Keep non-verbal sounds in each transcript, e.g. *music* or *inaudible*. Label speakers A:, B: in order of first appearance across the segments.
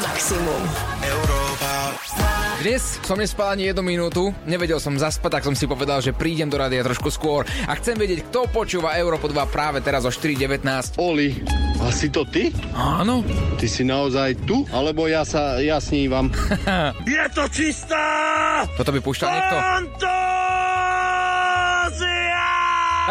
A: maximum.
B: Dnes som nespal ani jednu minútu, nevedel som zaspať, tak som si povedal, že prídem do rádia trošku skôr a chcem vedieť, kto počúva Európo 2 práve teraz o 4.19.
C: Oli, a si to ty?
B: Áno,
C: Ty si naozaj tu? Alebo ja sa, ja snívam? *laughs*
D: Je to čistá
B: toto by púšťal niekto.
D: fantázia!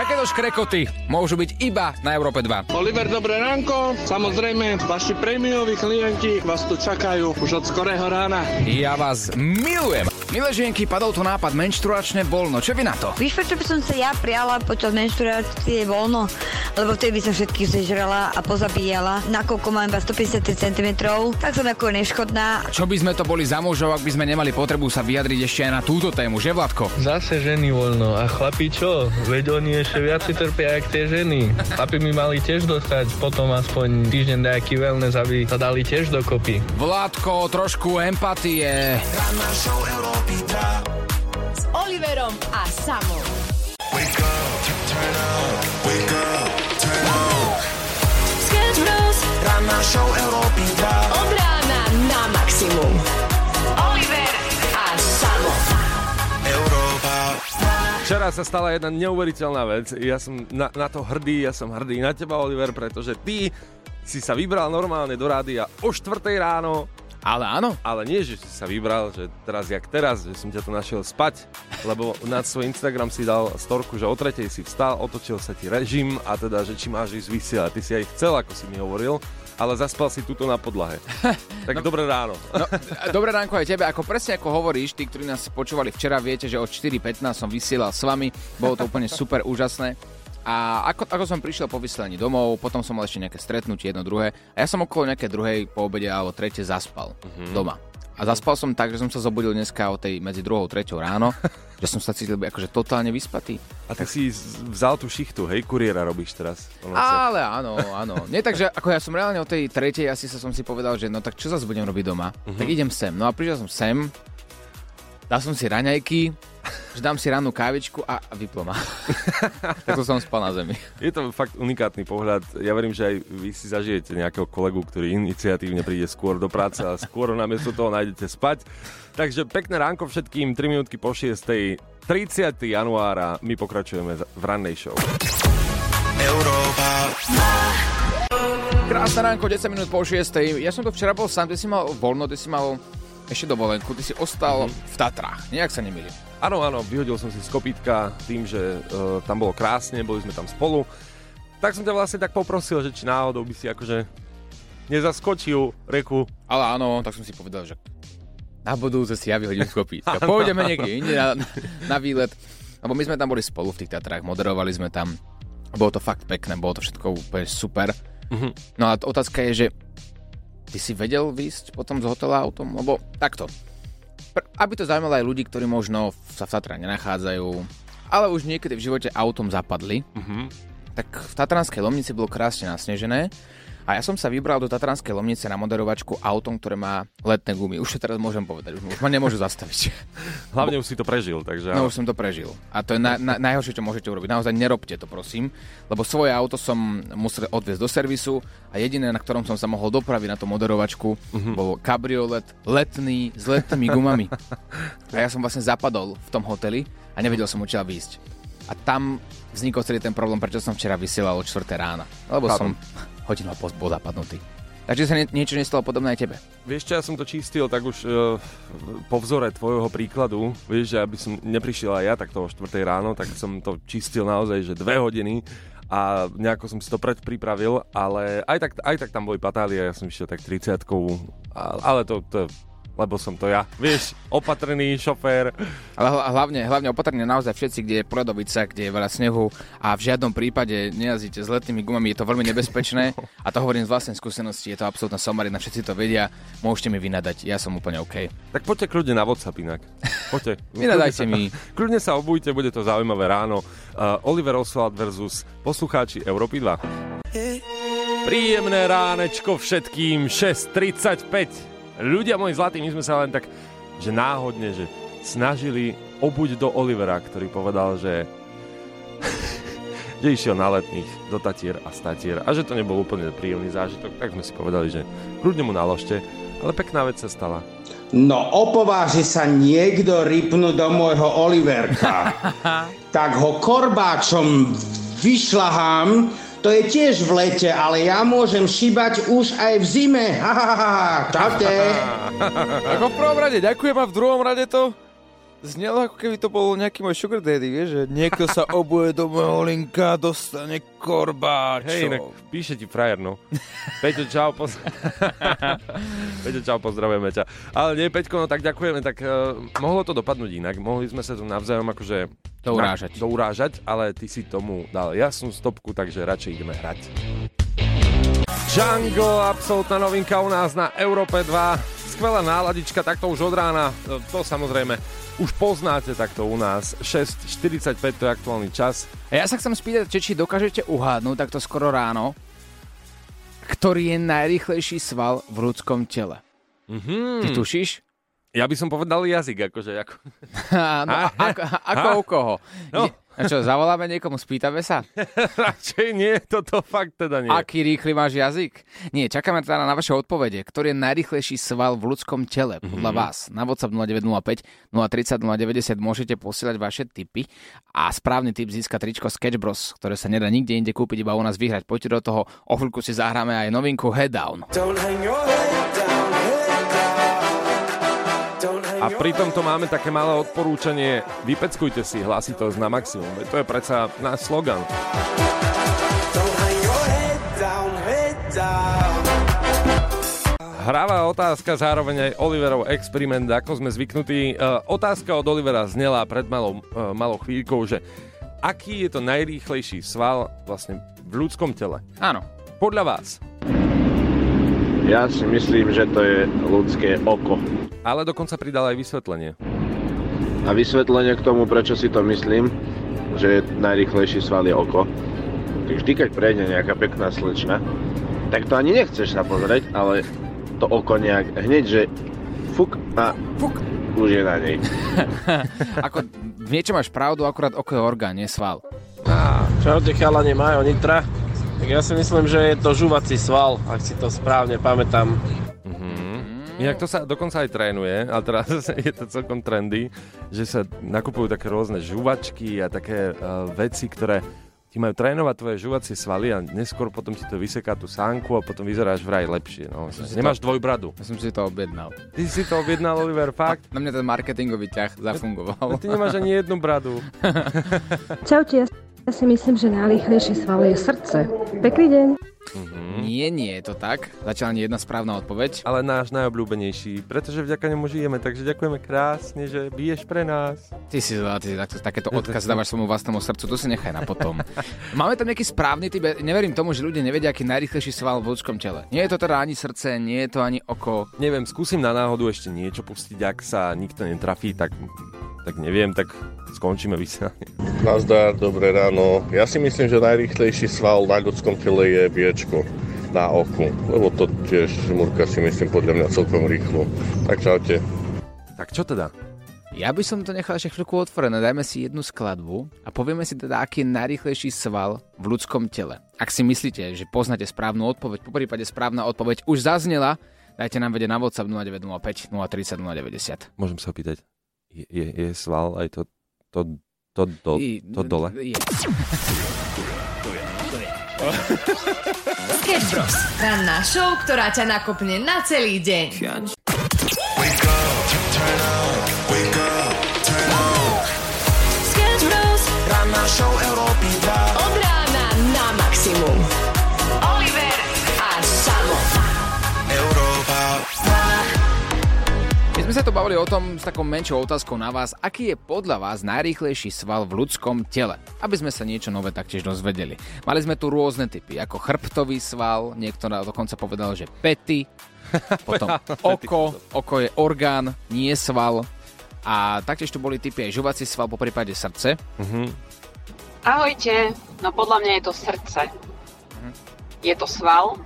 B: Takéto škrekoty môžu byť iba na Európe 2.
C: Oliver, dobré ránko. Samozrejme, vaši prémioví klienti vás tu čakajú už od skorého rána.
B: Ja vás milujem. Milé žienky, padol tu nápad menštruačné voľno. Čo vy na to?
E: Víš, prečo by som sa ja prijala počas menštruácie voľno? Lebo vtedy by som všetkých zežrala a pozabíjala. Nakoľko mám iba 150 cm, tak som ako neškodná.
B: Čo by sme to boli za mužov, ak by sme nemali potrebu sa vyjadriť ešte aj na túto tému, že Vladko?
F: Zase ženy voľno. A chlapi čo? Veď oni ešte viac si trpia, jak tie ženy. Chlapi mi mali tiež dostať potom aspoň týždeň nejaký wellness, aby sa dali tiež dokopy.
B: Vládko, trošku empatie.
A: S Oliverom a Samom. Sketch Bros. Od rána na maximum. Oliver a Samo.
G: Včera sa stala jedna neuveriteľná vec. Ja som na, na to hrdý, ja som hrdý na teba, Oliver, pretože ty si sa vybral normálne do rádia o 4 ráno,
B: Ale áno,
G: ale nie, že si sa vybral, že teraz jak teraz, že som ťa tu našiel spať, lebo na svoj Instagram si dal storku, že o tretej si vstal, otočil sa ti režim a teda, že či máš ísť vysielať. Ty si aj chcel, ako si mi hovoril, ale zaspal si tuto na podlahe. *laughs* Tak no, dobré ráno.
B: no, *laughs* dobré ránko aj tebe. Ako presne ako hovoríš, tí, ktorí nás počúvali včera, viete, že od 4.15 som vysielal s vami. Bolo to úplne super úžasné. A ako, ako som prišiel po vysielaní domov, potom som mal ešte nejaké stretnutie, jedno, druhé. A ja som okolo nejaké druhej po obede alebo tretie zaspal mm-hmm. doma. A zaspal som tak, že som sa zobudil dneska o tej medzi druhou, treťou ráno, *laughs* že som sa cítil akože totálne vyspatý.
G: A ty si vzal tú šichtu, hej, kuriéra robíš teraz.
B: Ale áno, áno. Nie tak, že ako ja som reálne o tej tretej, asi sa som si povedal, že no tak čo zase budem robiť doma? Uh-huh. Tak idem sem. No a prišiel som sem, dal som si raňajky, že dám si rannú kávičku a, a vyplo ma. *laughs* tak to som spal na zemi.
G: Je to fakt unikátny pohľad. Ja verím, že aj vy si zažijete nejakého kolegu, ktorý iniciatívne príde skôr do práce a skôr namiesto toho nájdete spať. Takže pekné ránko všetkým, 3 minútky po 6. 30. januára my pokračujeme v rannej show.
B: Krásne ránko, 10 minút po 6. Ja som to včera bol sám, ty si mal voľno, ty si mal ešte dovolenku, ty si ostal v Tatrách, nejak sa nemýlim.
G: Áno, áno, vyhodil som si z kopítka tým, že uh, tam bolo krásne, boli sme tam spolu. Tak som ťa vlastne tak poprosil, že či náhodou by si akože nezaskočil reku.
B: Ale áno, tak som si povedal, že na budúce si ja vyhodím z kopítka. Pôjdeme niekde inde na, na výlet. Lebo my sme tam boli spolu v tých Tatrách, moderovali sme tam. Bolo to fakt pekné, bolo to všetko úplne super. No a otázka je, že ty si vedel výjsť potom z hotela autom? Lebo takto. Aby to zaujímalo aj ľudí, ktorí možno sa v Tatrách nenachádzajú, ale už niekedy v živote autom zapadli, tak v Tatranskej Lomnici bolo krásne nasnežené a ja som sa vybral do Tatranskej Lomnice na moderovačku autom, ktoré má letné gumy. Už to teraz môžem povedať, už, už ma nemôžu zastaviť. *laughs*
G: Hlavne už si to prežil, takže
B: No už som to prežil. A to je na, na, najhoršie, čo môžete urobiť. Naozaj nerobte to, prosím. Lebo svoje auto som musel odviezť do servisu a jediné, na ktorom som sa mohol dopraviť na tú moderovačku, uh-huh. bol kabriolet letný s letnými gumami. A ja som vlastne zapadol v tom hoteli a nevedel som odtiaľ výjsť. A tam vznikol celý ten problém, prečo som včera vysielal o 4 rána. Lebo
G: Chápem.
B: som hodinu a pol bol zapadnutý. Takže sa nie, niečo nestalo podobné aj tebe.
G: Vieš čo, ja som to čistil tak už uh, po vzore tvojho príkladu, vieš, že aby som neprišiel aj ja takto o 4 ráno, tak som to čistil naozaj, že dve hodiny a nejako som si to predpripravil, ale aj tak, aj tak tam boli patálie, ja som išiel tak 30 ale to, to lebo som to ja. Vieš, opatrný šofér.
B: Ale hla- hlavne, hlavne opatrne naozaj všetci, kde je Prodovica, kde je veľa snehu a v žiadnom prípade nejazdíte s letnými gumami, je to veľmi nebezpečné *laughs* a to hovorím z vlastnej skúsenosti, je to absolútna somarina, všetci to vedia, môžete mi vynadať, ja som úplne OK.
G: Tak poďte kľudne na WhatsApp inak. Poďte. *laughs*
B: Vynadajte
G: Kľudne
B: mi.
G: sa- *laughs* Kľudne sa obujte, bude to zaujímavé ráno. Uh, Oliver Oswald versus poslucháči Európy 2. Príjemné ránečko všetkým, 6.35. Ľudia moji zlatí, my sme sa len tak, že náhodne, že snažili obuť do Olivera, ktorý povedal, že *laughs* že išiel na letných do Tatier a Statier a že to nebol úplne príjemný zážitok, tak sme si povedali, že kľudne mu naložte Ale pekná vec sa stala.
H: No, opováži sa niekto rypnúť do môjho Oliverka, *laughs* tak ho korbáčom vyšľahám, to je tiež v lete, ale ja môžem šíbať už aj v zime. Ha, ha, ha. Čaute. *laughs*
B: Ako v prvom rade ďakujem a v druhom rade to znelo ako keby to bol nejaký môj sugar daddy, vieš, že niekto sa obuje do môjho linka, dostane korbáčov.
G: Hej, inak píše ti frajer, no. *laughs* Peťo, čau, poz... *laughs* Peťo, čau, pozdravujeme ťa. Ale nie, Peťko, no tak ďakujeme, tak uh, mohlo to dopadnúť inak. Mohli sme sa tu navzájom akože...
B: Dourážať.
G: Na, dourážať, ale ty si tomu dal jasnú stopku, takže radšej ideme hrať. Jungle, absolútna novinka u nás na Európe 2. Skvelá náladička, takto už od rána. To, samozrejme už poznáte takto u nás. 6.45 to je aktuálny čas.
B: A ja sa chcem spýtať, či, či dokážete uhádnuť takto skoro ráno, ktorý je najrýchlejší sval v ľudskom tele.
G: Mm-hmm.
B: Ty tušíš?
G: Ja by som povedal jazyk, akože. Ako... *laughs*
B: no, ako, ako u koho?
G: No.
B: A čo, zavoláme niekomu, spýtame sa? *laughs*
G: Radšej nie, toto fakt teda nie.
B: Aký rýchly máš jazyk? Nie, čakáme teda na vaše odpovede. Ktorý je najrýchlejší sval v ľudskom tele podľa mm-hmm. vás? Na WhatsApp 0905 030 090 môžete posielať vaše tipy a správny tip získa tričko Sketch Bros, ktoré sa nedá nikde inde kúpiť, iba u nás vyhrať. Poďte do toho, o chvíľku si zahráme aj novinku Head Down. Don't hang your head down,
G: a pri tomto máme také malé odporúčanie. Vypeckujte si hlasitosť na maximum. To je predsa náš slogan. Hravá otázka, zároveň aj Oliverov experiment, ako sme zvyknutí. Uh, otázka od Olivera znela pred malou, uh, malou chvíľkou, že aký je to najrýchlejší sval vlastne v ľudskom tele?
B: Áno.
G: Podľa vás?
I: Ja si myslím, že to je ľudské oko.
G: Ale dokonca pridal aj vysvetlenie.
I: A vysvetlenie k tomu, prečo si to myslím, že najrychlejší sval je oko. Tak vždy, keď prejde nejaká pekná slečna, tak to ani nechceš sa pozrieť, ale to oko nejak hneď, že fuk a fuk. už je na nej. *laughs*
B: Ako v niečom máš pravdu, akurát oko je orgán, nie sval.
J: Čaute chalani Majo Nitra. Tak ja si myslím, že je to žuvací sval, ak si to správne pamätám.
G: Mm-hmm. Inak to sa dokonca aj trénuje, ale teraz *laughs* je to celkom trendy, že sa nakupujú také rôzne žuvačky a také uh, veci, ktoré ti majú trénovať tvoje žuvacie svaly a neskôr potom ti to vyseká tú sánku a potom vyzeráš vraj lepšie. No. Nemáš to, dvojbradu.
B: Ja som si to objednal.
G: Ty si to objednal, Oliver, fakt?
B: Na mňa ten marketingový ťah zafungoval.
G: No, ty nemáš ani jednu bradu. *laughs*
K: Čaute, ja si myslím, že najrýchlejší sval je srdce. Pekný deň.
B: Mm-hmm. Nie, nie je to tak. Zatiaľ nie jedna správna odpoveď.
G: Ale náš najobľúbenejší, pretože vďaka nemu žijeme, takže ďakujeme krásne, že biješ pre nás.
B: Ty si, ty takto, takéto *laughs* odkaz dávaš svojmu vlastnému srdcu, to si nechaj na potom. Máme tam nejaký správny typ, neverím tomu, že ľudia nevedia, aký najrýchlejší sval v ľudskom tele. Nie je to teda ani srdce, nie je to ani oko.
G: Neviem, skúsim na náhodu ešte niečo pustiť, ak sa nikto netrafí, tak tak neviem, tak skončíme vysielanie.
L: Nazdar, dobré ráno. Ja si myslím, že najrýchlejší sval na ľudskom tele je viečko na oku, lebo to tiež Murka si myslím podľa mňa celkom rýchlo. Tak čaute.
G: Tak čo teda?
B: Ja by som to nechal ešte chvíľku otvorené. Dajme si jednu skladbu a povieme si teda, aký je najrýchlejší sval v ľudskom tele. Ak si myslíte, že poznáte správnu odpoveď, po prípade správna odpoveď už zaznela, dajte nám vedieť na WhatsApp 0905 030 090.
G: Môžem sa opýtať, je, je, je sval aj to, to, to, do, to dole? Je.
A: Sketch Bros. Ranná show, ktorá ťa nakopne na celý deň. Sketch Bros. Ranná show Európy 2. Od rána na maximum.
B: Sme sa tu bavili o tom s takou menšou otázkou na vás, aký je podľa vás najrýchlejší sval v ľudskom tele, aby sme sa niečo nové taktiež dozvedeli. Mali sme tu rôzne typy, ako chrbtový sval, niekto dokonca povedal, že pety, *laughs* potom oko, oko je orgán, nie sval. A taktiež tu boli typy aj žuvací sval, po prípade srdce.
G: Mhm.
M: Ahojte, no podľa mňa je to srdce. Je to sval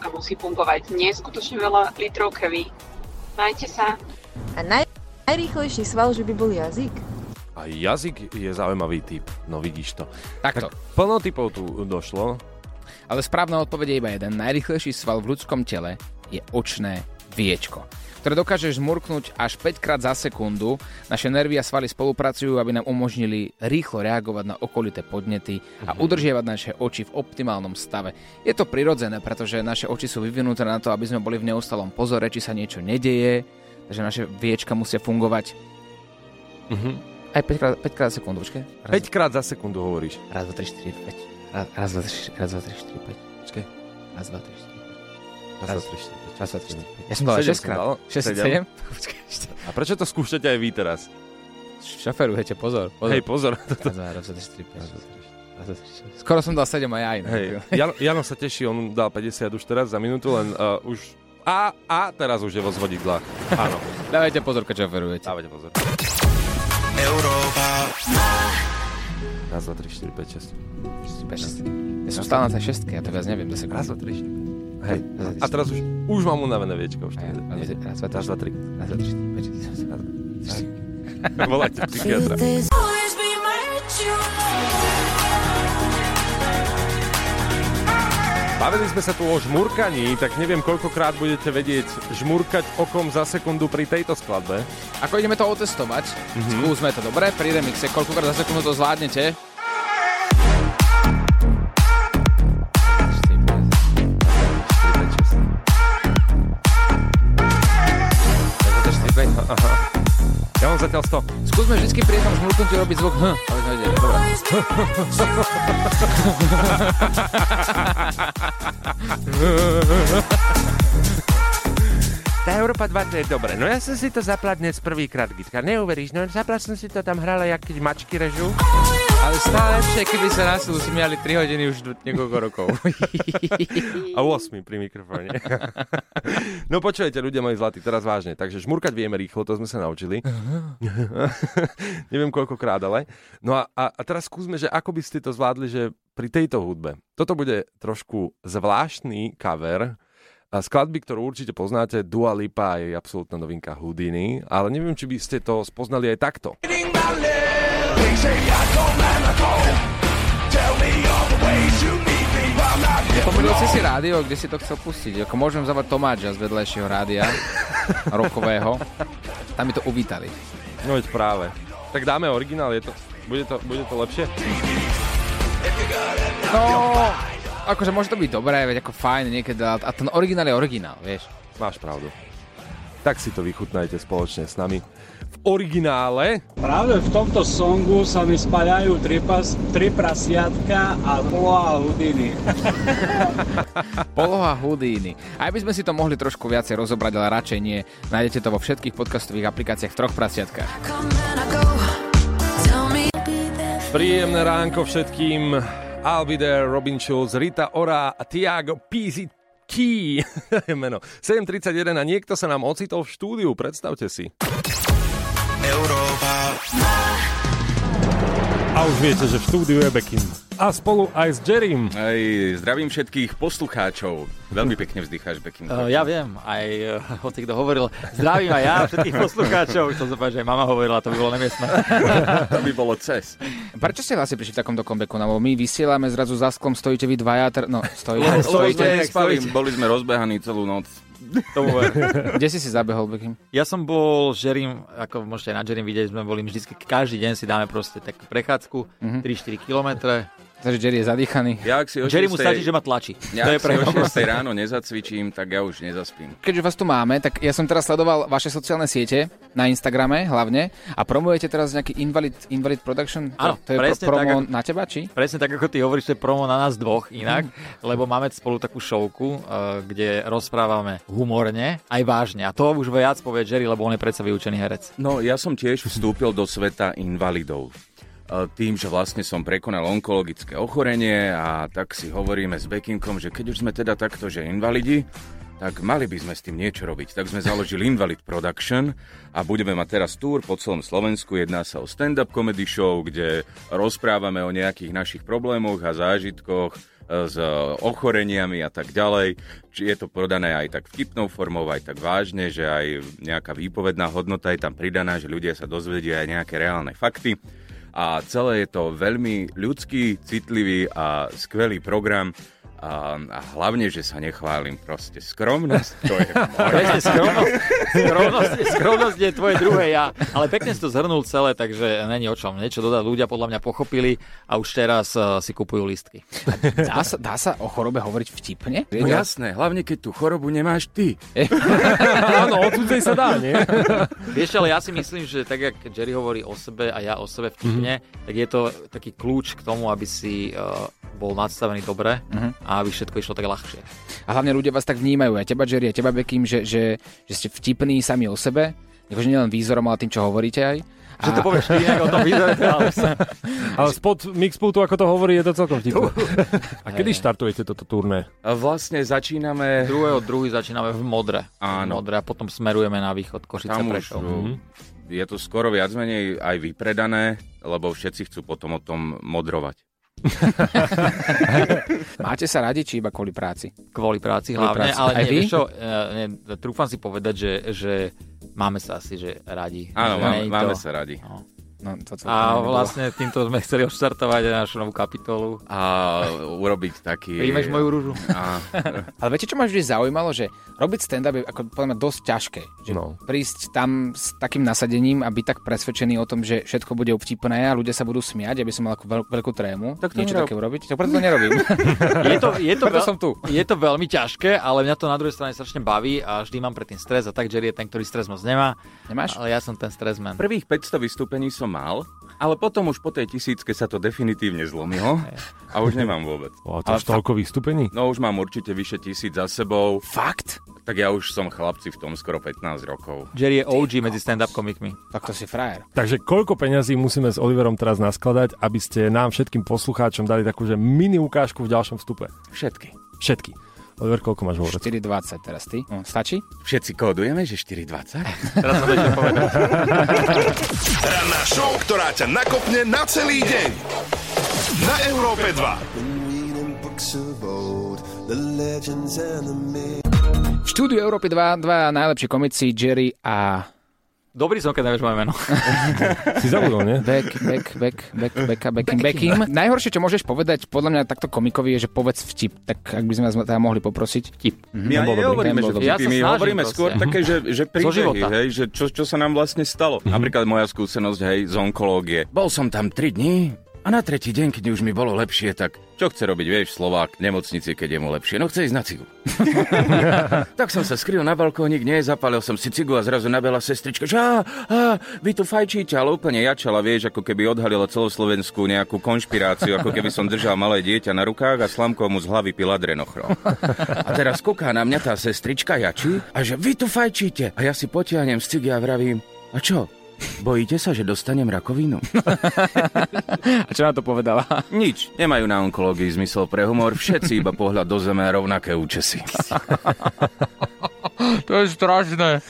M: a musí pumpovať neskutočne veľa litrov krvi. Majte sa.
N: A naj, najrýchlejší sval, že by bol jazyk?
G: A jazyk je zaujímavý typ, no vidíš to.
B: Takto.
G: Tak plno typov tu došlo.
B: Ale správna odpoveď je iba jeden. Najrýchlejší sval v ľudskom tele je očné viečko ktoré dokáže žmurknúť až 5 krát za sekundu. Naše nervy a svaly spolupracujú, aby nám umožnili rýchlo reagovať na okolité podnety a
G: Mhm.
B: udržiavať naše oči v optimálnom stave. Je to prirodzené, pretože naše oči sú vyvinuté na to, aby sme boli v neustalom pozore, či sa niečo nedeje, takže naše viečka musia fungovať
G: Mhm.
B: aj 5 krát, 5 krát za sekundu, počkaj.
G: 5 krát za sekundu hovoríš.
B: Raz, dva, tri, štyri, päť. Raz, raz, dva, tri, raz, dva, tri, štyri, päť.
G: Počkaj.
B: Raz, dva, tri, štyri.
G: Raz, dva, tri, štyri, päť.
B: Raz, dva, tri, štyri, päť. Ja som dal
G: Sedem
B: 6 krát.
G: dal?
B: 6,
G: Sedem?
B: 7? Počkaj, ešte.
G: A prečo to skúšate aj vy teraz?
B: Šoferujete, pozor. pozor.
G: Hej, pozor. *laughs*
B: Raz, dva, tri, štyri. Skoro som dal 7 aj inak.
G: Hej, Jano, Jano sa teší, on dal 50 už teraz za minútu, len uh, už... A, a teraz už je vo zvodidlách. Áno.
B: Dávajte pozor, keď šoferujete.
G: Dávajte pozor.
A: Európa.
G: Raz, dva, tri, štyri, päť, šesť.
B: 5, 6. Ja som stále na tej šestke, ja to viac neviem.
G: Raz, dva, tri, štyri. Hej. A teraz už, už mám unavené viečko. Už
B: Raz, dva,
G: raz, dva, tri.
B: Raz, dva, tri.
G: Volajte psychiatra. Bavili sme sa tu o žmurkaní, tak neviem, koľkokrát budete vedieť žmurkať okom za sekundu pri tejto skladbe.
B: Ako ideme to otestovať,
G: Mhm.
B: skúsme to, dobre? Pri remixe, koľkokrát za sekundu to zvládnete?
G: Mám zatiaľ 100.
B: Skúsme vždy pri jednom žmurknutí robiť zvuk H, aby sme vedeli. Dobre. *laughs*
O: Tá Európa 2 to je dobre. No ja som si to zapla dnes prvýkrát, Gitka. Neuveríš, no zapla som si to tam hrala, jak keď mačky režú.
B: Ale stále lepšie, keby sa nás usmiali 3 hodiny už niekoľko rokov. *laughs*
G: A 8 pri mikrofóne. *laughs* no počujete, ľudia moji zlatí, teraz vážne. Takže žmurkať vieme rýchlo, to sme sa naučili. *laughs* Neviem koľkokrát, ale. No a, a, a teraz skúsme, že ako by ste to zvládli, že pri tejto hudbe. Toto bude trošku zvláštny cover a skladby, ktorú určite poznáte, Dua Lipa je absolútna novinka Houdini, ale neviem, či by ste to spoznali aj takto.
B: Pomýlil si si rádio, kde si to chcel pustiť. Ako môžem zavať Tomáča z vedľajšieho rádia, rokového. Tam mi to uvítali.
G: No veď práve. Tak dáme originál, je to, bude, to, bude to lepšie?
B: No, akože môže to byť dobré, veď ako fajn niekedy, a ten originál je originál, vieš.
G: Máš pravdu. Tak si to vychutnajte spoločne s nami. Originále
P: Práve v tomto songu sa mi spájajú tri, pas, tri prasiatka a poloha hudiny. *laughs*
B: Poloha Houdini. Aj by sme si to mohli trošku viacej rozobrať, ale radšej nie. Nájdete to vo všetkých podcastových aplikáciách v troch prasiatkách.
G: Príjemné ránko všetkým. I'll be there, Robin Schulz, Rita Ora a Tiago Pizzi Key. *laughs* meno. 7.31 a niekto sa nám ocitol v štúdiu, predstavte si.
A: Európa.
G: A už viete, že v štúdiu je Bekin. A spolu aj s Jerrym.
Q: Hej, zdravím všetkých poslucháčov. Veľmi pekne vzdycháš, Bekim.
R: Uh, ja viem, aj uh, o tých, kto hovoril. Zdravím aj ja, všetkých poslucháčov. Chcel som povedať, že aj mama hovorila, to by bolo nemiestné. *laughs*
Q: to by bolo cez.
B: Prečo ste vlastne prišli v takomto comebacku? No, my vysielame zrazu za sklom, stojíte vy dvaja, tr- no stojíte. Stojíte, stojíte.
Q: boli sme rozbehaní celú noc.
R: Tomu *laughs* ver.
B: Kde si si zabehol, Bekim?
R: Ja som bol Jerrym, ako môžete aj na Jerrym vidieť, sme boli vždy, každý deň si dáme proste takú prechádzku,
B: Mhm.
R: 3-4 kilometre.
B: Takže Jerry je zadýchaný.
Q: Ja, ak si
R: Jerry mu stačí, že ma tlačí.
Q: Ja,
R: to je
Q: ak si
R: pre
Q: o 6 ráno nezacvičím, tak ja už nezaspím.
B: Keďže vás tu máme, tak ja som teraz sledoval vaše sociálne siete na Instagrame hlavne a promujete teraz nejaký Invalid, Invalid Production? To-
R: Áno,
B: to je
R: presne
B: pro, promo
R: tak, ako-
B: na teba, či?
R: Presne tak, ako ty hovoríš, to je promo na nás dvoch inak, lebo máme spolu takú showku, eh, kde rozprávame humorne, aj vážne. A to už viac povie Jerry, lebo on je predsa vyučený herec.
Q: No, ja som tiež vstúpil do sveta invalidov. E, Tým, že vlastne som prekonal onkologické ochorenie a tak si hovoríme s Bekinkom, že keď už sme teda takto, že invalidi, tak mali by sme s tým niečo robiť. Tak sme založili Invalid Production a budeme mať teraz túr po celom Slovensku. Jedná sa o stand-up comedy show, kde rozprávame o nejakých našich problémoch a zážitkoch e, s ochoreniami a tak ďalej. Či je to prodané aj tak vtipnou formou, aj tak vážne, že aj nejaká výpovedná hodnota je tam pridaná, že ľudia sa dozvedia aj nejaké reálne fakty. A celé je to veľmi ľudský, citlivý a skvelý program. A, a hlavne, že sa nechválim proste. Skromnosť, to je *laughs*
R: Presne, skromnosť, skromnosť, skromnosť je tvoje druhé ja. Ale pekne si to zhrnul celé, takže není o čom. Niečo dodať ľudia podľa mňa pochopili a už teraz uh, si kupujú listky.
B: Dá sa, dá sa o chorobe hovoriť vtipne?
Q: No jasné, hlavne keď tú chorobu nemáš ty. *laughs*
S: Áno, o cudzej sa dá, nie? *laughs*
R: Vieš, ale ja si myslím, že tak, jak Jerry hovorí o sebe a ja o sebe vtipne, mm-hmm. tak je to taký kľúč k tomu, aby si uh, bol nadstavený dobre mm-hmm. a aby všetko išlo tak ľahšie.
B: A hlavne ľudia vás tak vnímajú, aj teba Jerry, aj teba Bekim, že, že, že ste vtipní sami o sebe, akože nielen výzorom, ale tým, čo hovoríte aj.
R: Že to povieš ty o tom výzore, ale...
S: Ale spod Mixpultu, ako to hovorí, je to celkom vtipné. A kedy štartujete toto turné?
Q: A vlastne začíname...
R: Druhého druhý začíname v Modre.
Q: Áno.
R: V Modre a potom smerujeme na východ Košice
Q: Tam už
R: Prešov.
Q: mm-hmm. je to skoro viac menej aj vypredané, lebo všetci chcú potom o tom modrovať. *laughs*
B: Máte sa radi, či iba kvôli práci?
R: Kvôli práci
B: Kvôli
R: hlavne,
B: práci.
R: ale
B: Aj
R: nie,
B: vy?
R: vieš čo, e, nie, trúfam si povedať, že, že máme sa asi že radi.
Q: Áno,
R: Že
Q: máme, máme
R: to-
Q: sa radi.
B: No, to, to,
R: A vlastne týmto sme chceli odštartovať našu novú kapitolu.
Q: A urobiť taký...
R: Príjmeš moju rúžu?
Q: A... *laughs*
B: Ale viete, čo ma vždy zaujímalo, že robiť stand-up je ako podľa mňa dosť ťažké. Že
S: No.
B: Prísť tam s takým nasadením a byť tak presvedčený o tom, že všetko bude vtipné a ľudia sa budú smiať, aby som mal ako veľ, veľkú trému.
Q: Tak to
B: niečo
Q: nerob.
B: také urobiť. Tak preto to nerobím. *laughs* *laughs*
R: Je to, je, to
B: Preto
R: veľ,
B: som tu.
R: je to veľmi ťažké, ale mňa to na druhej strane strašne baví a vždy mám predtým stres a tak Jerry je ten, ktorý stres moc nemá.
B: Nemáš?
R: Ale ja som ten stresman.
Q: Prvých 500 vystúpení som mal, ale potom už po tej tisícke sa to definitívne zlomilo *laughs* a už nemám vôbec.
S: O, to už toľko vystúpení?
Q: No už mám určite vyše tisíc za sebou.
B: Fakt?
Q: Tak ja už som chlapci v tom skoro 15 rokov.
R: Jerry je OG medzi stand-up komikmi.
B: Tak to si frajer.
S: Takže koľko peňazí musíme s Oliverom teraz naskladať, aby ste nám všetkým poslucháčom dali takú, že mini ukážku v ďalšom vstupe?
Q: Všetky.
S: Všetky. Oliver, koľko máš vo vrecku?
B: 4,20 teraz ty. No, stačí?
Q: Všetci kódujeme, že 4,20? *laughs*
R: Teraz som vedel povedať. *laughs*
A: Ranná show, ktorá ťa nakopne na celý deň. Na Európe 2.
B: V štúdiu Európy 2 dva najlepší komici Jerry a
R: Dobrý som, keď nevieš moje meno. *laughs*
S: Si zabudol, nie?
B: Beck, Beck, Beck, Beck, Becka, Beckim, Beckim. Najhoršie, čo môžeš povedať, podľa mňa takto komikovi, je, že povedz vtip. Tak ak by sme vás teda mohli poprosiť.
R: Vtip.
Q: My ani nehovoríme, že
R: Ja
Q: vtipy,
R: sa
Q: my hovoríme
R: proste.
Q: skôr také, že, že príbehy,
R: života.
Q: hej, že čo, čo sa nám vlastne stalo. Napríklad moja skúsenosť, hej, z onkológie. Bol som tam 3 dní a na tretí deň, keď už mi bolo lepšie, tak čo chce robiť, vieš, Slovák v nemocnici, keď je mu lepšie? No chce ísť na cigu. *laughs* tak som sa skryl na balkónik, nie, zapálil som si cigu a zrazu nabela sestrička, že á, á, vy tu fajčíte, ale úplne jačala, vieš, ako keby odhalila celoslovenskú nejakú konšpiráciu, ako keby som držal malé dieťa na rukách a slamkou mu z hlavy pil adrenochrom. A teraz kúká na mňa tá sestrička jačí a že vy tu fajčíte. A ja si potiahnem z cigy a vravím, a čo? Bojíte sa, že dostanem rakovinu? *laughs*
B: A čo na to povedala?
Q: Nič, nemajú na onkológii zmysel pre humor, všetci iba pohľad do zeme a rovnaké účesy.
B: To je strašné.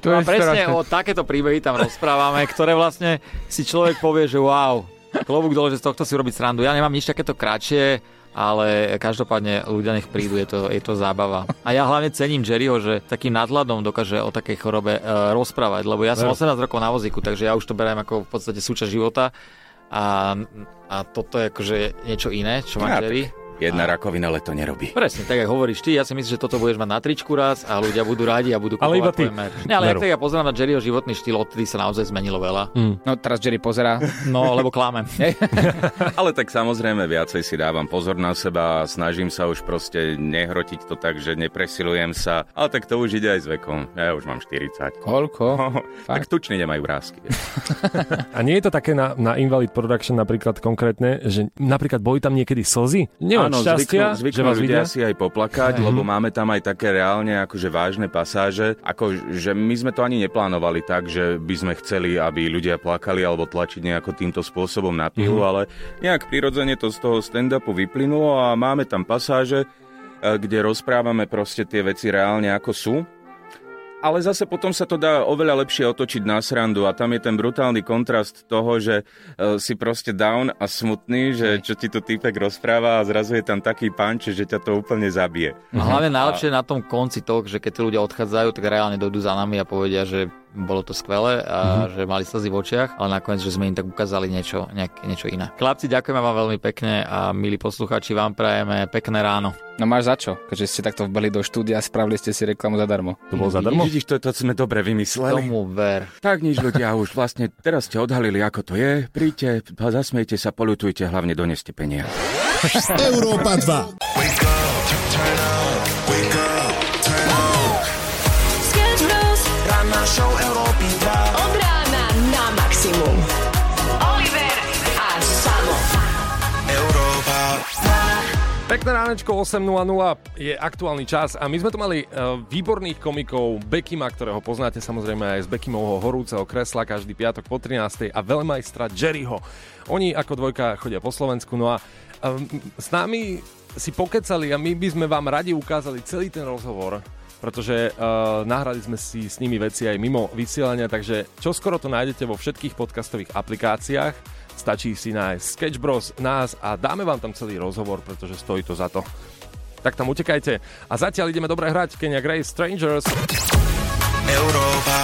B: To
R: No a presne o takéto príbehy tam rozprávame, ktoré vlastne si človek povie, že wow, klobúk dole, že z tohto si robiť srandu. Ja nemám nič takéto kratšie, ale každopádne ľudia nech prídu, je to, je to zábava. A ja hlavne cením Jerryho, že takým nadhľadom dokáže o takej chorobe uh, rozprávať, lebo ja som
S: Ja.
R: 18 rokov na vozíku, takže ja už to beriem ako v podstate súčasť života a, a toto je akože niečo iné, čo má
Q: Ja,
R: Jerry.
Q: Jedna rakovina leto nerobí.
R: Presne, tak ako hovoríš ty, ja si myslím, že toto budeš mať na tričku raz a ľudia budú radi a budú kupovať
S: Ale iba ty.
R: merch. Nie, ale
S: Veru.
R: tak ja pozerám na Jerryho životný štýl, odtedy sa naozaj zmenilo veľa.
B: No teraz Jerry pozera.
R: No, lebo klamem. *laughs*
Q: Ale tak samozrejme viacej si dávam pozor na seba a snažím sa už proste nehrotiť to tak, že nepresilujem sa. Ale tak to už ide aj s vekom. Ja už mám 40.
B: Koľko?
Q: tak tučne nemajú vrázky.
S: A nie je to také na, na Invalid Production napríklad konkrétne, že napríklad boli tam niekedy slzy? Od
Q: Áno,
S: šťastia,
Q: zvyknú, zvyknú
S: že vás
Q: ľudia
S: vidia?
Q: si aj poplakať,
S: Mhm.
Q: lebo máme tam aj také reálne akože vážne pasáže, ako že my sme to ani neplánovali tak, že by sme chceli, aby ľudia plakali alebo tlačiť nejako týmto spôsobom na pilu,
S: Mhm.
Q: ale nejak prirodzene to z toho stand-upu vyplynulo a máme tam pasáže, e, kde rozprávame proste tie veci reálne ako sú. Ale zase potom sa to dá oveľa lepšie otočiť na srandu a tam je ten brutálny kontrast toho, že e, si proste down a smutný, že čo ti tu týpek rozpráva a zrazu je tam taký punch, že ťa to úplne zabije.
R: A hlavne najlepšie je na tom konci toho, že keď tí ľudia odchádzajú, tak reálne dojdú za nami a povedia, že bolo to skvelé a mm-hmm. že mali slzy v očiach, ale nakoniec, že sme im tak ukázali niečo, nejak, niečo iné. Chlapci, ďakujeme vám veľmi pekne a milí posluchači, vám prajeme pekné ráno.
B: No máš za čo? Keďže ste takto vbeli do štúdia a spravili ste si reklamu zadarmo.
S: To bolo zadarmo?
Q: Vidíš, to, to sme dobre vymysleli.
R: Tomu ver.
Q: Tak nič ľudia, už vlastne teraz ste odhalili, ako to je. Príďte, zasmejte sa, polutujte, hlavne doneste peniaze.
A: Európa 2.
T: show Európy 2.
A: Od rána na maximum. Oliver a Samo.
T: Európa
G: Pekné ránečko 8.00 je aktuálny čas a my sme tu mali uh, výborných komikov Bekima, ktorého poznáte samozrejme aj z Bekimovho horúceho kresla každý piatok po 13. a veľmajstra Jerryho. Oni ako dvojka chodia po Slovensku, no a uh, s nami si pokecali a my by sme vám radi ukázali celý ten rozhovor, pretože uh, nahrali sme si s nimi veci aj mimo vysielania, takže čo skoro to nájdete vo všetkých podcastových aplikáciách. Stačí si nájsť Sketch Bros, nás a dáme vám tam celý rozhovor, pretože stojí to za to. Tak tam utekajte. A zatiaľ ideme dobre hrať Kenya Grace Strangers.
T: Európa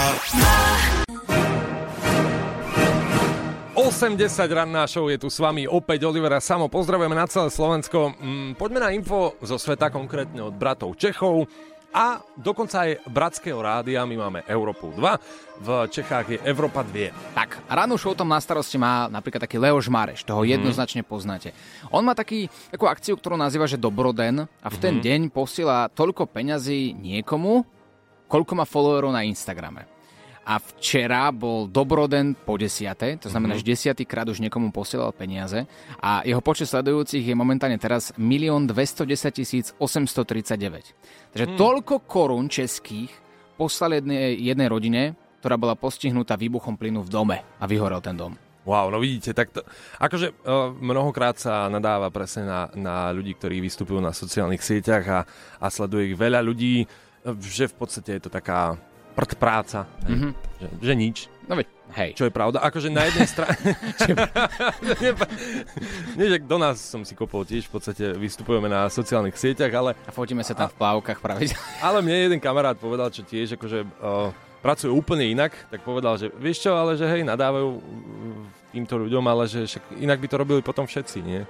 G: 80 ranná show je tu s vami opäť Olivera Samo. Pozdravujeme na celé Slovensko. Mm, poďme na info zo sveta, konkrétne od bratov Čechov a dokonca aj bratského rádia. My máme Európu 2, v Čechách je Európa 2.
B: Tak, ráno show tam na starosti má napríklad taký Leoš Mareš, toho
G: Mhm.
B: jednoznačne poznáte. On má taký, takú akciu, ktorú nazýva, že Dobroden a v ten
G: Mhm.
B: deň posiela toľko peňazí niekomu, koľko má followerov na Instagrame. A včera bol Dobroden po desiate, to znamená,
G: Mhm.
B: že desiatý krát už niekomu posielal peniaze a jeho počet sledujúcich je momentálne teraz 1 210 839. Takže
G: Hmm.
B: toľko korún českých poslal jednej, jednej rodine, ktorá bola postihnutá výbuchom plynu v dome a vyhorel ten dom.
G: Wow, no vidíte, tak to, akože uh, mnohokrát sa nadáva presne na, na ľudí, ktorí vystupujú na sociálnych sieťach a, a sleduje ich veľa ľudí, uh, že v podstate je to taká prd práca,
B: Mhm.
G: že, že nič.
B: No veď, hej.
G: Čo je pravda. Akože na jednej strane... *laughs* Nie, že do nás som si kopol tiež, v podstate vystupujeme na sociálnych sieťach, ale...
B: A fotíme sa tam v plávkach pravidelne. *laughs*
G: Ale mne jeden kamarát povedal, čo tiež akože uh, pracuje úplne inak, tak povedal, že vieš čo, ale že hej, nadávajú týmto ľuďom, ale že však inak by to robili potom všetci, nie?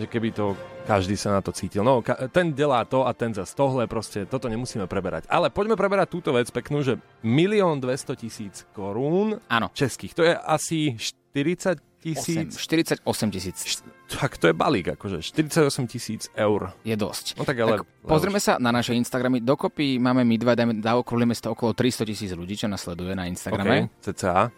G: Že keby to každý sa na to cítil. No, ka- ten delá to a ten zas tohle, proste toto nemusíme preberať. Ale poďme preberať túto vec peknú, že 1 200 tisíc korún
B: Áno.
G: českých. To je asi 40 tisíc.
B: 48 tisíc.
G: Tak to je balík, akože 48 tisíc eur.
B: Je dosť.
G: No tak ale...
B: Tak pozrieme sa na naše Instagramy. Dokopy máme my dva, dajme, dá okrúhlime to okolo 300 tisíc ľudí, čo nás sleduje na Instagrame.
G: Okay, cca.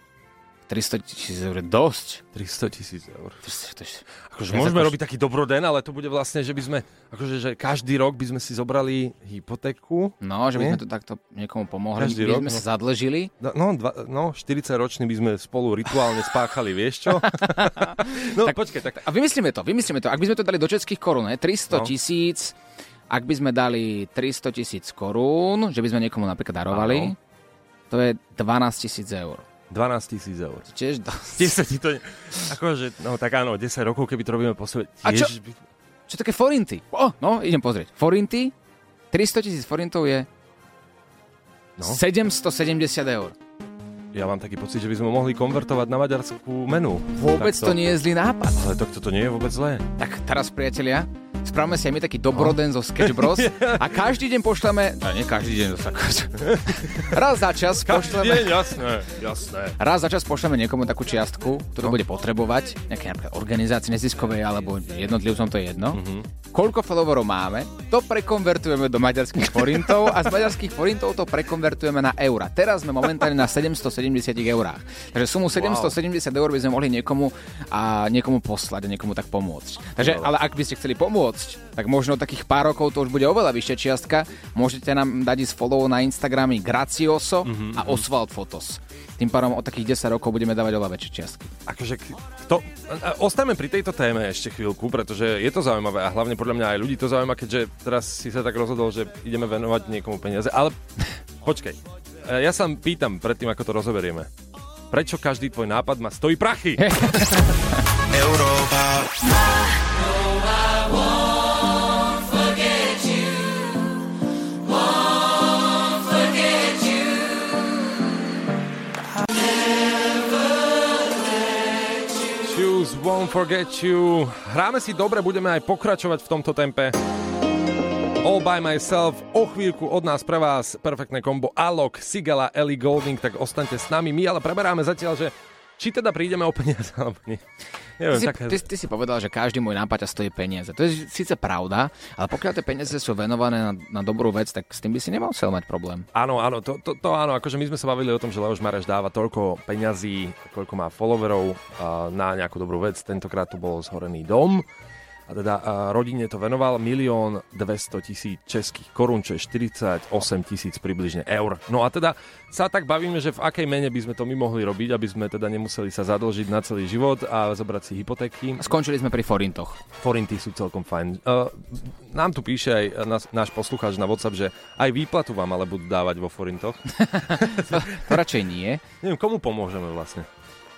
B: 300 tisíc eur je dosť.
G: 300 tisíc eur. Akože
B: viac
G: môžeme
B: ako-
G: robiť taký dobroden, ale to bude vlastne, že by sme, akože, že každý rok by sme si zobrali hypotéku.
B: No, že by
G: Nie?
B: sme to takto niekomu pomohli.
G: Každý
B: by
G: rok,
B: sme
G: no.
B: sa zadlžili.
G: No, no, dva, no 40 ročný by sme spolu rituálne spáchali, vieš čo? *laughs* no tak, počkaj, tak
B: A vymyslíme to, vymyslíme to. Ak by sme to dali do českých korún, ne? 300
G: No.
B: tisíc, ak by sme dali 300 tisíc korún, že by sme niekomu napríklad darovali,
G: Áno.
B: to je 12 tisíc eur.
G: 12 tisíc eur.
B: Tiež *laughs* dosť.
G: Tiež sa ti to... Akože, no tak áno, 10 rokov, keby to robíme po svete,
B: A čo-
G: tiež... by-
B: Čo také forinty? O, no, idem pozrieť. Forinty, 300 tisíc forintov je
G: No.
B: 770 eur.
G: Ja mám taký pocit, že by sme mohli konvertovať na maďarskú menu.
B: Vôbec
G: Takto.
B: to nie je zlý nápad.
G: Ale to, to nie je vôbec zlé.
B: Tak teraz, priatelia, spravme si aj my taký dobroden zo Sketch *laughs* Bros. a *laughs* každý deň pošleme, no nie každý deň, *laughs* raz za čas
G: Každý
B: pošleme,
G: deň, jasné, jasné.
B: raz za čas pošleme niekomu takú čiastku, ktorú bude potrebovať, nejaké napríklad organizácii neziskovej alebo jednotlivcom, to je jedno. Koľko followerov máme, to prekonvertujeme do maďarských forintov a z maďarských forintov to prekonvertujeme na eura. Teraz sme momentálne na 770 eurách. Takže sumu 770 eur by sme mohli niekomu a niekomu poslať a niekomu tak pomôcť. Takže, ale ak by ste chceli pomôcť, tak možno takých pár rokov to už bude oveľa vyššia čiastka. Môžete nám dať z follow na Instagramy Gracioso
G: Mhm,
B: a Oswald Fotos. Tým pádom o takých 10 rokov budeme dávať oveľa väčšie čiastky.
G: Akože to, ostaňme pri tejto téme ešte chvíľku, pretože je to zaujímavé a hlavne podľa mňa aj ľudí to zaujíma, keďže teraz si sa tak rozhodol, že ideme venovať niekomu peniaze. Ale *laughs* počkaj, E, ja sa pýtam predtým, ako to rozoberieme. Prečo každý tvoj nápad má stojí prachy? *laughs*
T: Európa
G: Won't Forget You. Hráme si dobre, budeme aj pokračovať v tomto tempe. All by myself, o chvíľku od nás pre vás perfektné kombo Alok, Sigala, Ellie Golding, tak ostaňte s nami. My ale preberáme zatiaľ, že či teda prídeme o peniaze, *laughs* alebo nie. Neviem,
B: Ty si,
G: taká...
B: ty, ty si povedal, že každý môj nápad stojí peniaze. To je síce pravda, ale pokiaľ tie peniaze sú venované na, na dobrú vec, tak s tým by si nemusel mať problém.
G: Áno, áno, to, to, to áno, akože my sme sa bavili o tom, že Leoš Mareš dáva toľko peňazí, koľko má followerov a na nejakú dobrú vec. Tentokrát tu bol zhorený dom a teda rodine to venoval milión 200 tisíc českých korún, čo je 48 tisíc približne eur. No a teda sa tak bavíme, že v akej mene by sme to my mohli robiť, aby sme teda nemuseli sa zadlžiť na celý život a zobrať si hypotéky.
B: Skončili sme pri forintoch.
G: Forinty sú celkom fajn. Uh, nám tu píše aj nás, náš poslucháč na WhatsApp, že aj výplatu vám ale budú dávať vo forintoch.
B: to, *laughs* *laughs* to radšej nie.
G: Neviem, komu pomôžeme vlastne.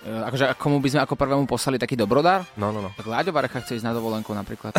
B: E, akože komu by sme ako prvému poslali taký dobrodár?
G: No, no, no.
B: Tak Láďo Varecha chce ísť na dovolenku napríklad.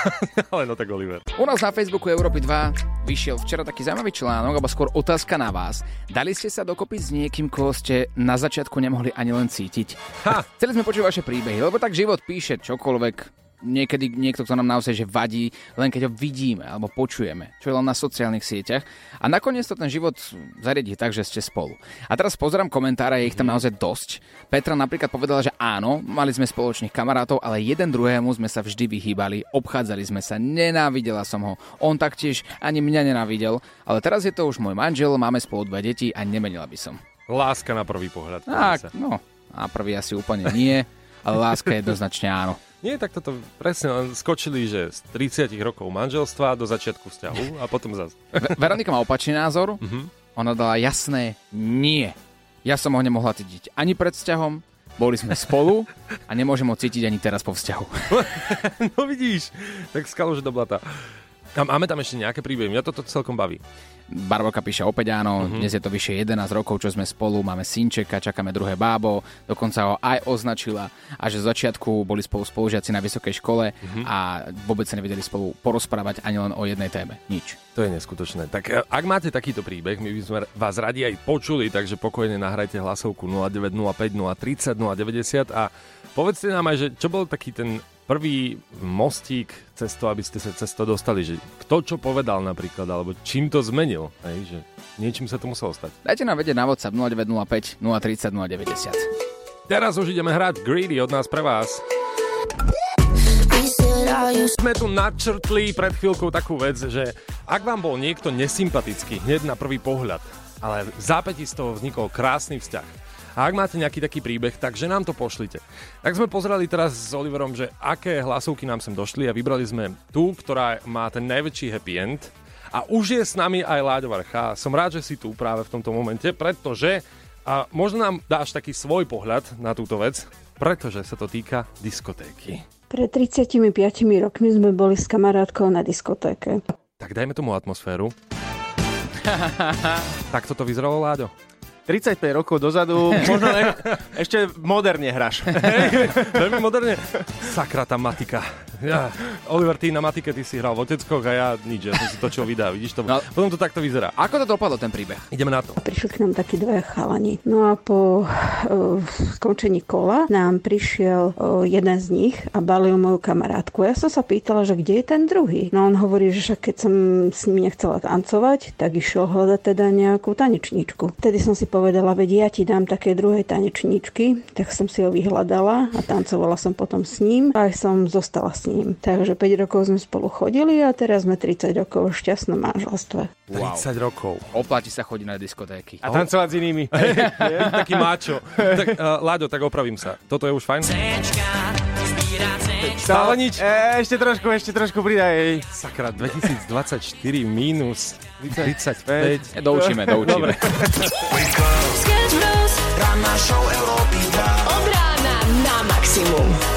B: *laughs*
G: Ale no tak Oliver.
B: U nás na Facebooku Európy 2 vyšiel včera taký zaujímavý článok, alebo skôr otázka na vás. Dali ste sa dokopy s niekým, koho ste na začiatku nemohli ani len cítiť? Ha. Chceli sme počuť vaše príbehy, lebo tak život píše čokoľvek, niekedy niekto, kto nám naozaj že vadí, len keď ho vidíme alebo počujeme, čo je len na sociálnych sieťach. A nakoniec to ten život zariadí tak, že ste spolu. A teraz pozerám komentáre, je ich tam naozaj dosť. Petra napríklad povedala, že áno, mali sme spoločných kamarátov, ale jeden druhému sme sa vždy vyhýbali, obchádzali sme sa, nenávidela som ho. On taktiež ani mňa nenávidel, ale teraz je to už môj manžel, máme spolu dve deti a nemenila by som.
G: Láska na prvý pohľad.
B: Tak, no, na prvý asi úplne nie, ale láska jednoznačne áno.
G: Nie, tak toto presne len skočili, že z 30 rokov manželstva do začiatku vzťahu a potom zase.
B: Veronika má opačný názor. Uh-huh. Ona dala jasné nie. Ja som ho nemohla cítiť ani pred vzťahom, boli sme spolu a nemôžem ho cítiť ani teraz po vzťahu. *laughs*
G: no vidíš, tak skalo, že do blata. A máme tam ešte nejaké príbehy, mňa toto celkom baví.
B: Barboka píše opäť áno, uh-huh. dnes je to vyše 11 rokov, čo sme spolu, máme synčeka, čakáme druhé bábo, dokonca ho aj označila a že z začiatku boli spolu spolužiaci na vysokej škole uh-huh. a vôbec sa nevedeli spolu porozprávať ani len o jednej téme. Nič.
G: To je neskutočné. Tak e, ak máte takýto príbeh, my by sme vás radi aj počuli, takže pokojne nahrajte hlasovku 0905 030 090 a povedzte nám aj, že čo bol taký ten prvý mostík cez to, aby ste sa cez to dostali, že kto čo povedal napríklad, alebo čím to zmenil, hej, že niečím sa to muselo stať.
B: Dajte nám vedieť na WhatsApp 0905 030 090.
G: Teraz už ideme hrať Greedy od nás pre vás. Sme tu načrtli pred chvíľkou takú vec, že ak vám bol niekto nesympatický hneď na prvý pohľad, ale v zápäti z toho vznikol krásny vzťah, a ak máte nejaký taký príbeh, takže nám to pošlite. Tak sme pozerali teraz s Oliverom, že aké hlasovky nám sem došli a vybrali sme tú, ktorá má ten najväčší happy end. A už je s nami aj Láďo Varcha. Som rád, že si tu práve v tomto momente, pretože a možno nám dáš taký svoj pohľad na túto vec, pretože sa to týka diskotéky.
U: Pred 35 rokmi sme boli s kamarátkou na diskotéke.
G: Tak dajme tomu atmosféru. *laughs* tak toto vyzeralo, Láďo?
V: 35 rokov dozadu, *laughs* možno ne, ešte moderne hráš.
G: Veľmi moderne. Sakra tá matika. Ja, Oliver, ty na matike ty si hral v oteckoch a ja nič, ja som si točil videa, vidíš to? No. Potom to takto vyzerá.
B: Ako to dopadlo ten príbeh?
G: Ideme na to.
U: Prišli k nám takí dvaja chalani. No a po uh, skončení kola nám prišiel uh, jeden z nich a balil moju kamarátku. Ja som sa pýtala, že kde je ten druhý. No on hovorí, že však keď som s ním nechcela tancovať, tak išiel hľadať teda nejakú tanečníčku. Vtedy som si povedala, veď ja ti dám také druhé tanečníčky, tak som si ho vyhľadala a tancovala som potom s ním a aj som zostala s ním. Takže 5 rokov sme spolu chodili a teraz sme 30 rokov v šťastnom manželstve.
G: Wow. 30 rokov.
B: Oplatí sa chodiť na diskotéky.
V: A tancovať s inými. *laughs*
G: Taký máčo. tak, uh, Láďo, tak opravím sa. Toto je už fajn? Stále nič?
V: E, ešte trošku, ešte trošku pridaj.
G: Sakra, 2024 minus 35.
B: Ja, doučíme, doučíme.
A: Ranná show Európy 2.